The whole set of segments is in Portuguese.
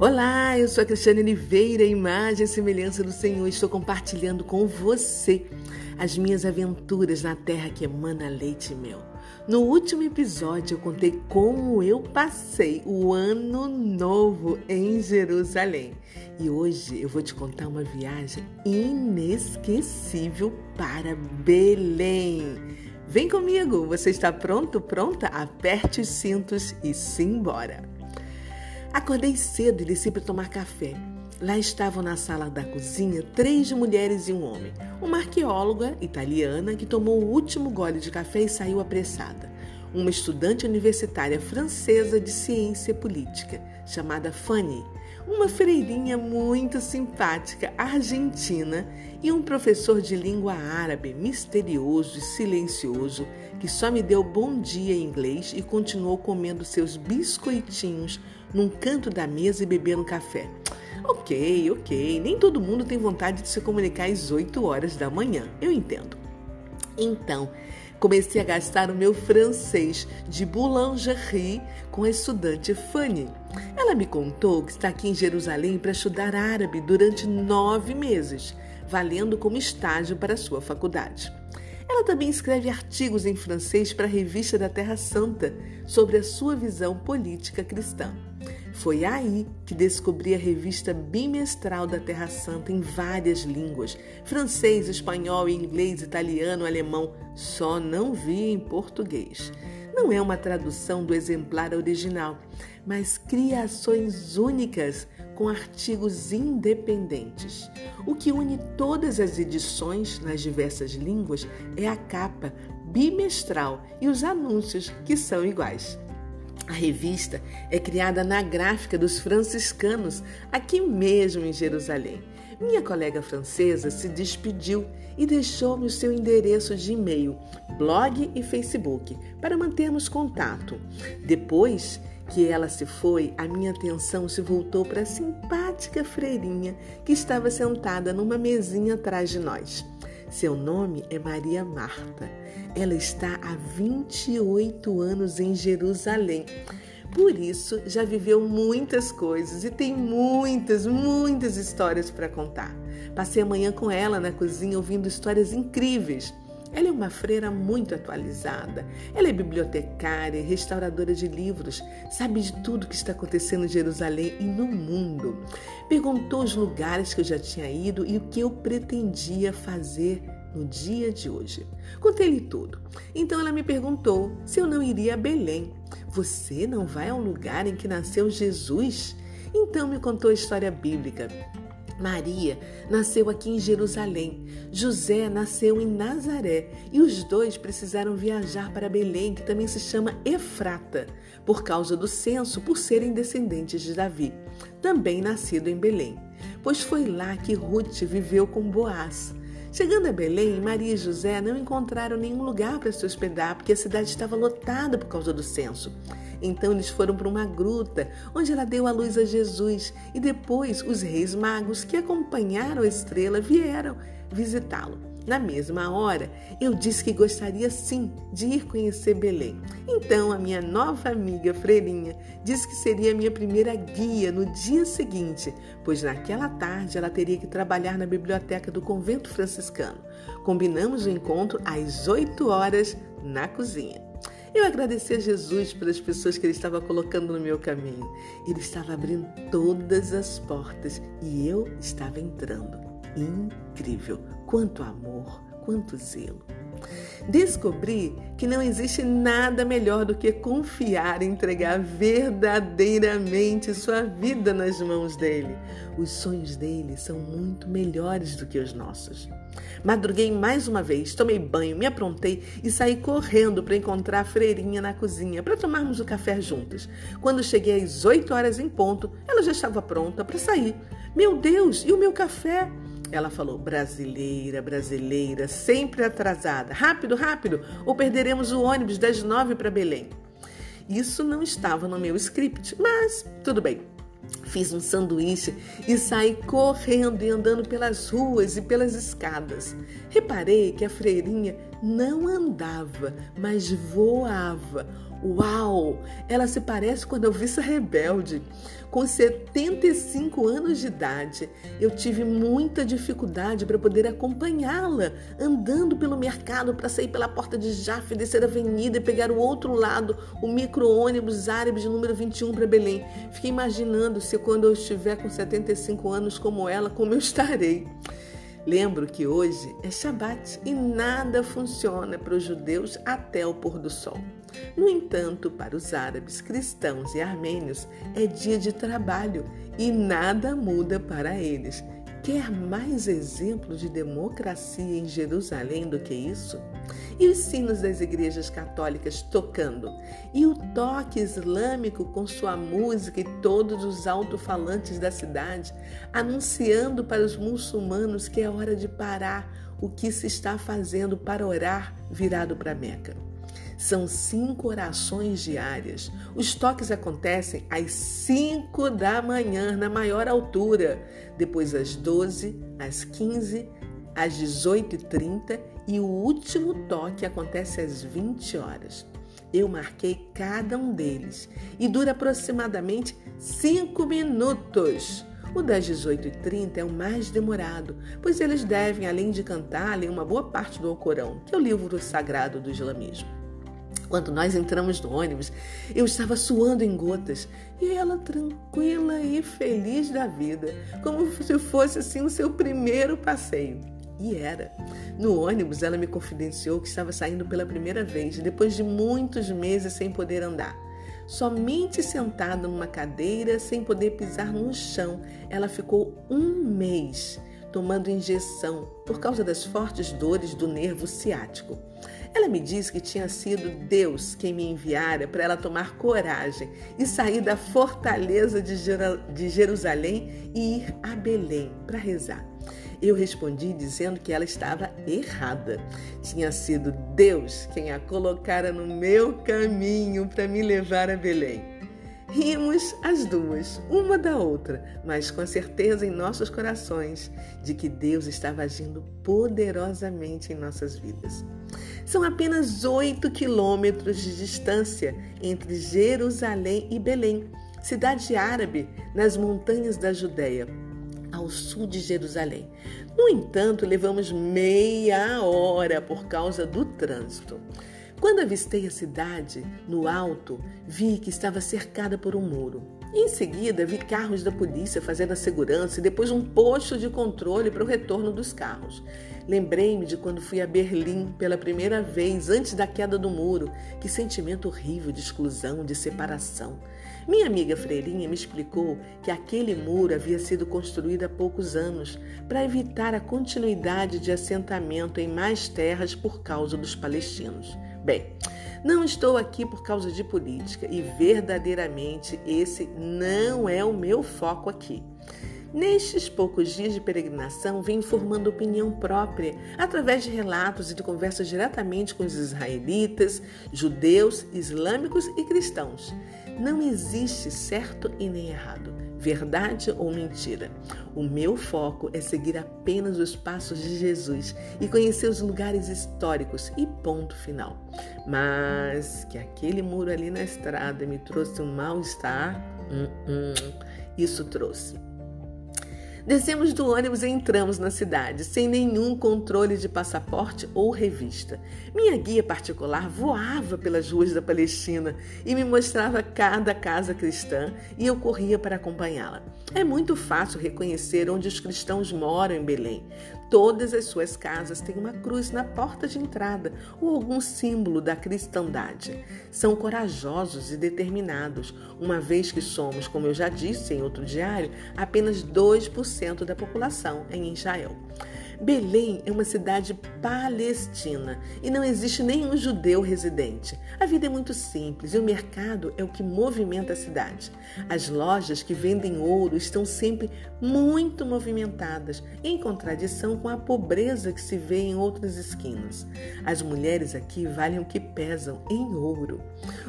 Olá, eu sou a Cristiane Oliveira, imagem e semelhança do Senhor. Estou compartilhando com você as minhas aventuras na terra que emana leite e mel. No último episódio, eu contei como eu passei o ano novo em Jerusalém. E hoje eu vou te contar uma viagem inesquecível para Belém. Vem comigo, você está pronto, pronta? Aperte os cintos e simbora! Acordei cedo e desci para tomar café. Lá estavam na sala da cozinha três mulheres e um homem. Uma arqueóloga italiana que tomou o último gole de café e saiu apressada. Uma estudante universitária francesa de ciência política, chamada Fanny. Uma freirinha muito simpática, argentina. E um professor de língua árabe, misterioso e silencioso, que só me deu bom dia em inglês e continuou comendo seus biscoitinhos num canto da mesa e bebendo café. Ok, ok, nem todo mundo tem vontade de se comunicar às 8 horas da manhã, eu entendo. Então, comecei a gastar o meu francês de boulangerie com a estudante Fanny. Ela me contou que está aqui em Jerusalém para estudar árabe durante nove meses, valendo como estágio para sua faculdade. Ela também escreve artigos em francês para a revista da Terra Santa sobre a sua visão política cristã. Foi aí que descobri a revista bimestral da Terra Santa em várias línguas: francês, espanhol, inglês, italiano, alemão. Só não vi em português. Não é uma tradução do exemplar original, mas criações únicas com artigos independentes. O que une todas as edições nas diversas línguas é a capa bimestral e os anúncios que são iguais. A revista é criada na gráfica dos franciscanos, aqui mesmo em Jerusalém. Minha colega francesa se despediu e deixou-me o seu endereço de e-mail, blog e Facebook para mantermos contato. Depois que ela se foi, a minha atenção se voltou para a simpática freirinha que estava sentada numa mesinha atrás de nós. Seu nome é Maria Marta. Ela está há 28 anos em Jerusalém. Por isso, já viveu muitas coisas e tem muitas, muitas histórias para contar. Passei a manhã com ela na cozinha ouvindo histórias incríveis. Ela é uma freira muito atualizada. Ela é bibliotecária, restauradora de livros, sabe de tudo que está acontecendo em Jerusalém e no mundo. Perguntou os lugares que eu já tinha ido e o que eu pretendia fazer no dia de hoje. Contei-lhe tudo. Então ela me perguntou se eu não iria a Belém. Você não vai ao lugar em que nasceu Jesus? Então me contou a história bíblica. Maria nasceu aqui em Jerusalém, José nasceu em Nazaré e os dois precisaram viajar para Belém, que também se chama Efrata, por causa do censo, por serem descendentes de Davi, também nascido em Belém. Pois foi lá que Ruth viveu com Boaz. Chegando a Belém, Maria e José não encontraram nenhum lugar para se hospedar, porque a cidade estava lotada por causa do censo. Então eles foram para uma gruta, onde ela deu a luz a Jesus, e depois os reis magos que acompanharam a estrela vieram visitá-lo. Na mesma hora, eu disse que gostaria sim de ir conhecer Belém. Então, a minha nova amiga Freirinha disse que seria minha primeira guia no dia seguinte, pois naquela tarde ela teria que trabalhar na biblioteca do convento franciscano. Combinamos o encontro às 8 horas na cozinha. Eu agradeci a Jesus pelas pessoas que ele estava colocando no meu caminho. Ele estava abrindo todas as portas e eu estava entrando. Incrível! Quanto amor, quanto zelo! Descobri que não existe nada melhor do que confiar e entregar verdadeiramente sua vida nas mãos dele. Os sonhos dele são muito melhores do que os nossos. Madruguei mais uma vez, tomei banho, me aprontei e saí correndo para encontrar a freirinha na cozinha para tomarmos o café juntos. Quando cheguei às 8 horas em ponto, ela já estava pronta para sair. Meu Deus, e o meu café? Ela falou: brasileira, brasileira, sempre atrasada. Rápido, rápido, ou perderemos o ônibus das nove para Belém. Isso não estava no meu script, mas tudo bem. Fiz um sanduíche e saí correndo e andando pelas ruas e pelas escadas. Reparei que a freirinha não andava, mas voava. Uau! Ela se parece com a noviça rebelde. Com 75 anos de idade, eu tive muita dificuldade para poder acompanhá-la, andando pelo mercado para sair pela porta de Jaffa, descer a avenida e pegar o outro lado, o micro-ônibus árabe de número 21 para Belém. Fiquei imaginando se quando eu estiver com 75 anos como ela, como eu estarei. Lembro que hoje é Shabat e nada funciona para os judeus até o pôr do sol. No entanto, para os árabes, cristãos e armênios é dia de trabalho e nada muda para eles. Quer mais exemplo de democracia em Jerusalém do que isso? E os sinos das igrejas católicas tocando? E o toque islâmico com sua música e todos os alto-falantes da cidade anunciando para os muçulmanos que é hora de parar o que se está fazendo para orar virado para Meca? São cinco orações diárias. Os toques acontecem às 5 da manhã, na maior altura, depois às 12, às 15, às 18h30 e o último toque acontece às 20 horas. Eu marquei cada um deles e dura aproximadamente 5 minutos. O das 18h30 é o mais demorado, pois eles devem, além de cantar, ler uma boa parte do Alcorão, que é o livro sagrado do islamismo. Quando nós entramos no ônibus, eu estava suando em gotas e ela tranquila e feliz da vida, como se fosse assim o seu primeiro passeio. E era. No ônibus, ela me confidenciou que estava saindo pela primeira vez, depois de muitos meses sem poder andar. Somente sentada numa cadeira, sem poder pisar no chão, ela ficou um mês tomando injeção por causa das fortes dores do nervo ciático. Ela me disse que tinha sido Deus quem me enviara para ela tomar coragem e sair da fortaleza de Jerusalém e ir a Belém para rezar. Eu respondi dizendo que ela estava errada. Tinha sido Deus quem a colocara no meu caminho para me levar a Belém. Rimos as duas, uma da outra, mas com certeza em nossos corações de que Deus estava agindo poderosamente em nossas vidas. São apenas oito quilômetros de distância entre Jerusalém e Belém, cidade árabe nas montanhas da Judéia, ao sul de Jerusalém. No entanto, levamos meia hora por causa do trânsito. Quando avistei a cidade, no alto, vi que estava cercada por um muro. Em seguida, vi carros da polícia fazendo a segurança e depois um posto de controle para o retorno dos carros. Lembrei-me de quando fui a Berlim pela primeira vez antes da queda do muro. Que sentimento horrível de exclusão, de separação. Minha amiga Freirinha me explicou que aquele muro havia sido construído há poucos anos para evitar a continuidade de assentamento em mais terras por causa dos palestinos. Bem, não estou aqui por causa de política e verdadeiramente esse não é o meu foco aqui. Nestes poucos dias de peregrinação, vim formando opinião própria, através de relatos e de conversas diretamente com os israelitas, judeus, islâmicos e cristãos. Não existe certo e nem errado, verdade ou mentira. O meu foco é seguir apenas os passos de Jesus e conhecer os lugares históricos e ponto final. Mas que aquele muro ali na estrada me trouxe um mal-estar, hum, hum, isso trouxe. Descemos do ônibus e entramos na cidade, sem nenhum controle de passaporte ou revista. Minha guia particular voava pelas ruas da Palestina e me mostrava cada casa cristã e eu corria para acompanhá-la. É muito fácil reconhecer onde os cristãos moram em Belém. Todas as suas casas têm uma cruz na porta de entrada ou algum símbolo da cristandade. São corajosos e determinados, uma vez que somos, como eu já disse em outro diário, apenas 2% da população em Israel. Belém é uma cidade palestina e não existe nenhum judeu residente. A vida é muito simples e o mercado é o que movimenta a cidade. As lojas que vendem ouro estão sempre muito movimentadas, em contradição com a pobreza que se vê em outras esquinas. As mulheres aqui valem o que pesam em ouro.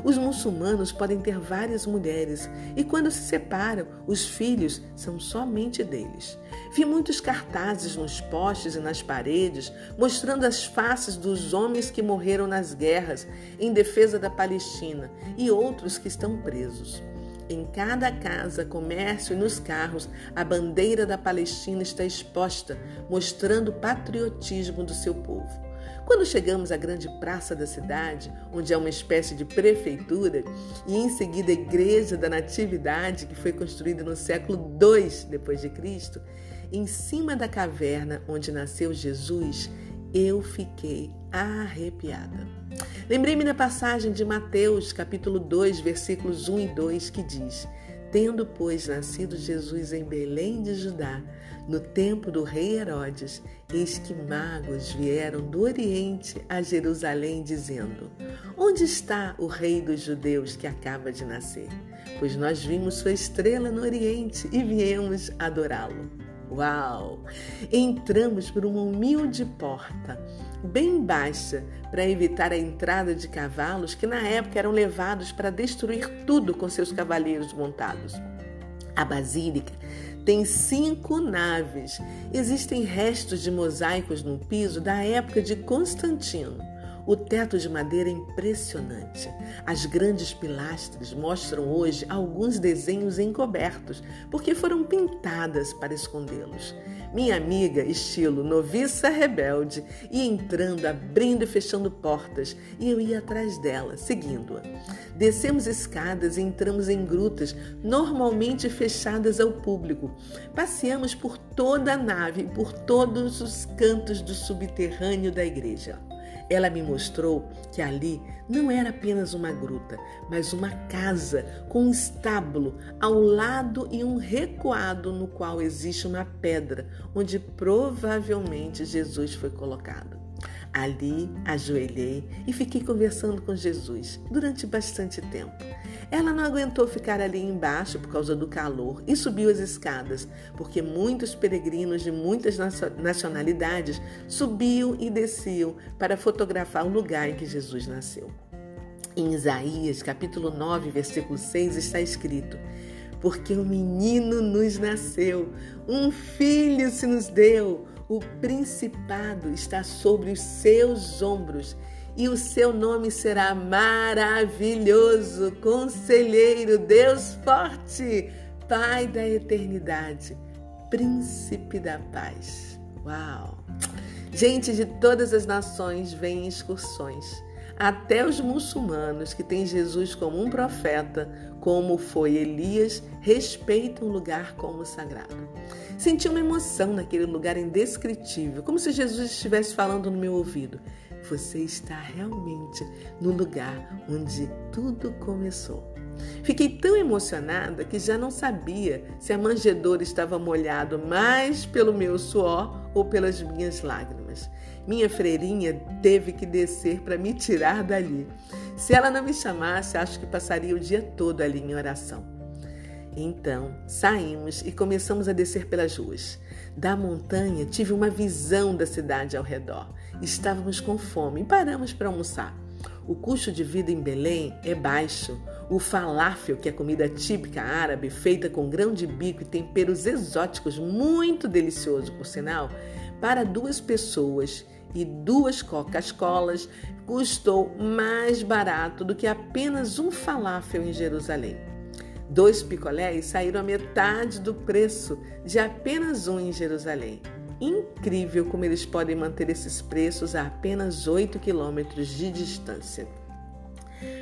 Os muçulmanos podem ter várias mulheres e, quando se separam, os filhos são somente deles. Vi muitos cartazes nos postes e nas paredes mostrando as faces dos homens que morreram nas guerras em defesa da Palestina e outros que estão presos. Em cada casa, comércio e nos carros, a bandeira da Palestina está exposta, mostrando o patriotismo do seu povo. Quando chegamos à grande praça da cidade, onde é uma espécie de prefeitura, e em seguida a igreja da Natividade, que foi construída no século II depois de Cristo, em cima da caverna onde nasceu Jesus, eu fiquei arrepiada. Lembrei-me da passagem de Mateus, capítulo 2, versículos 1 e 2, que diz: Tendo, pois, nascido Jesus em Belém de Judá, no tempo do rei Herodes, eis que magos vieram do Oriente a Jerusalém, dizendo: Onde está o rei dos judeus que acaba de nascer? Pois nós vimos sua estrela no Oriente e viemos adorá-lo. Uau! Entramos por uma humilde porta, bem baixa, para evitar a entrada de cavalos que na época eram levados para destruir tudo com seus cavaleiros montados. A basílica tem cinco naves. Existem restos de mosaicos no piso da época de Constantino. O teto de madeira é impressionante. As grandes pilastras mostram hoje alguns desenhos encobertos, porque foram pintadas para escondê-los. Minha amiga, estilo noviça rebelde, ia entrando, abrindo e fechando portas, e eu ia atrás dela, seguindo-a. Descemos escadas e entramos em grutas, normalmente fechadas ao público. Passeamos por toda a nave por todos os cantos do subterrâneo da igreja. Ela me mostrou que ali não era apenas uma gruta, mas uma casa com um estábulo ao lado e um recuado no qual existe uma pedra onde provavelmente Jesus foi colocado. Ali ajoelhei e fiquei conversando com Jesus durante bastante tempo. Ela não aguentou ficar ali embaixo por causa do calor e subiu as escadas, porque muitos peregrinos de muitas nacionalidades subiam e desciam para fotografar o lugar em que Jesus nasceu. Em Isaías, capítulo 9, versículo 6, está escrito: Porque um menino nos nasceu, um filho se nos deu o principado está sobre os seus ombros e o seu nome será maravilhoso, conselheiro, Deus forte, Pai da eternidade, príncipe da paz. Uau! Gente de todas as nações vêm excursões. Até os muçulmanos que têm Jesus como um profeta, como foi Elias, respeitam o lugar como sagrado. Senti uma emoção naquele lugar indescritível, como se Jesus estivesse falando no meu ouvido. Você está realmente no lugar onde tudo começou. Fiquei tão emocionada que já não sabia se a manjedoura estava molhado mais pelo meu suor ou pelas minhas lágrimas. Minha freirinha teve que descer para me tirar dali. Se ela não me chamasse, acho que passaria o dia todo ali em oração. Então saímos e começamos a descer pelas ruas. Da montanha tive uma visão da cidade ao redor. Estávamos com fome e paramos para almoçar. O custo de vida em Belém é baixo. O falafel, que é comida típica árabe, feita com grão de bico e temperos exóticos, muito delicioso por sinal, para duas pessoas e duas Coca-Colas custou mais barato do que apenas um falafel em Jerusalém. Dois picolés saíram a metade do preço de apenas um em Jerusalém. Incrível como eles podem manter esses preços a apenas 8 quilômetros de distância.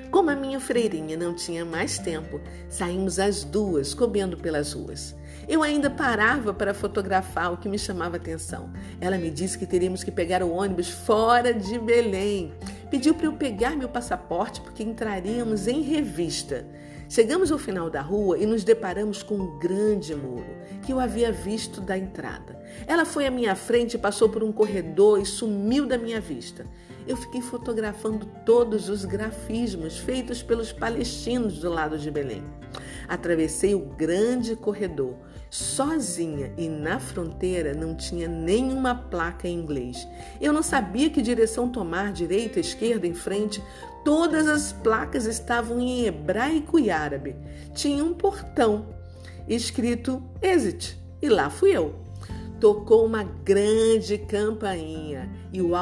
Como a minha freirinha não tinha mais tempo, saímos as duas comendo pelas ruas. Eu ainda parava para fotografar o que me chamava atenção. Ela me disse que teríamos que pegar o ônibus fora de Belém. Pediu para eu pegar meu passaporte porque entraríamos em revista. Chegamos ao final da rua e nos deparamos com um grande muro que eu havia visto da entrada. Ela foi à minha frente, passou por um corredor e sumiu da minha vista. Eu fiquei fotografando todos os grafismos feitos pelos palestinos do lado de Belém. Atravessei o grande corredor, sozinha e na fronteira não tinha nenhuma placa em inglês. Eu não sabia que direção tomar, direita, esquerda, em frente. Todas as placas estavam em hebraico e árabe. Tinha um portão escrito Exit e lá fui eu. Tocou uma grande campainha e o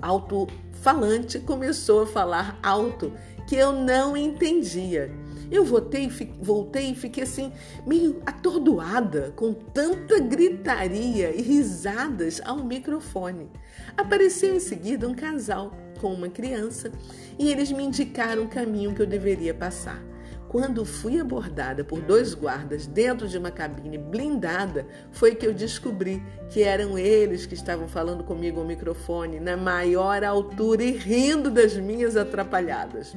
alto-falante começou a falar alto que eu não entendia. Eu voltei, voltei e fiquei assim, meio atordoada com tanta gritaria e risadas ao microfone. Apareceu em seguida um casal com uma criança e eles me indicaram o caminho que eu deveria passar. Quando fui abordada por dois guardas dentro de uma cabine blindada, foi que eu descobri que eram eles que estavam falando comigo ao microfone na maior altura e rindo das minhas atrapalhadas.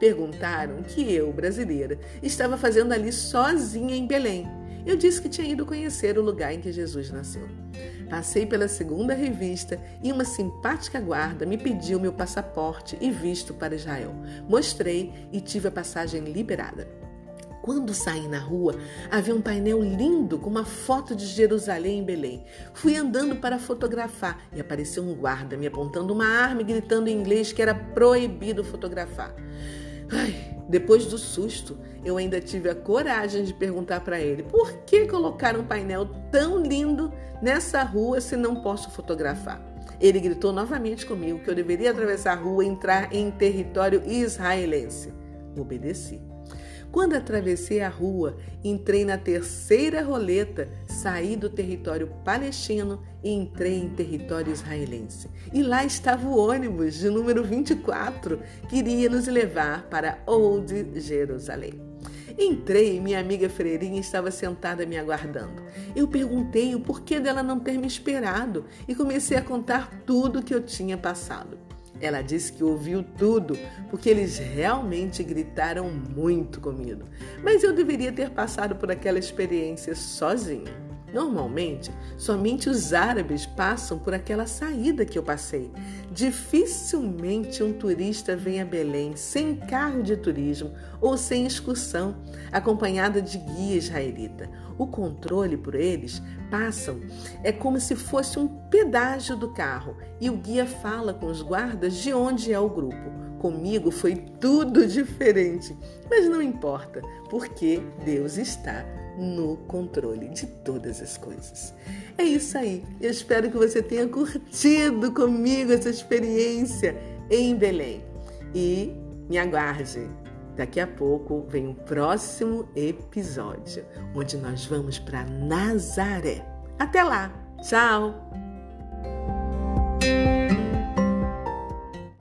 Perguntaram que eu, brasileira, estava fazendo ali sozinha em Belém. Eu disse que tinha ido conhecer o lugar em que Jesus nasceu. Passei pela segunda revista e uma simpática guarda me pediu meu passaporte e visto para Israel. Mostrei e tive a passagem liberada. Quando saí na rua, havia um painel lindo com uma foto de Jerusalém em Belém. Fui andando para fotografar e apareceu um guarda me apontando uma arma e gritando em inglês que era proibido fotografar. Ai, depois do susto, eu ainda tive a coragem de perguntar para ele por que colocar um painel tão lindo nessa rua se não posso fotografar. Ele gritou novamente comigo que eu deveria atravessar a rua e entrar em território israelense. Obedeci. Quando atravessei a rua, entrei na terceira roleta, saí do território palestino e entrei em território israelense. E lá estava o ônibus de número 24, que iria nos levar para Old Jerusalém. Entrei e minha amiga Freirinha estava sentada me aguardando. Eu perguntei o porquê dela não ter me esperado e comecei a contar tudo que eu tinha passado. Ela disse que ouviu tudo, porque eles realmente gritaram muito comigo. Mas eu deveria ter passado por aquela experiência sozinha. Normalmente, somente os árabes passam por aquela saída que eu passei. Dificilmente um turista vem a Belém sem carro de turismo ou sem excursão, acompanhada de guia israelita. O controle por eles passam é como se fosse um pedágio do carro e o guia fala com os guardas de onde é o grupo. Comigo foi tudo diferente, mas não importa, porque Deus está no controle de todas as coisas. É isso aí. Eu espero que você tenha curtido comigo essa experiência em Belém. E me aguarde. Daqui a pouco vem o próximo episódio, onde nós vamos para Nazaré. Até lá. Tchau.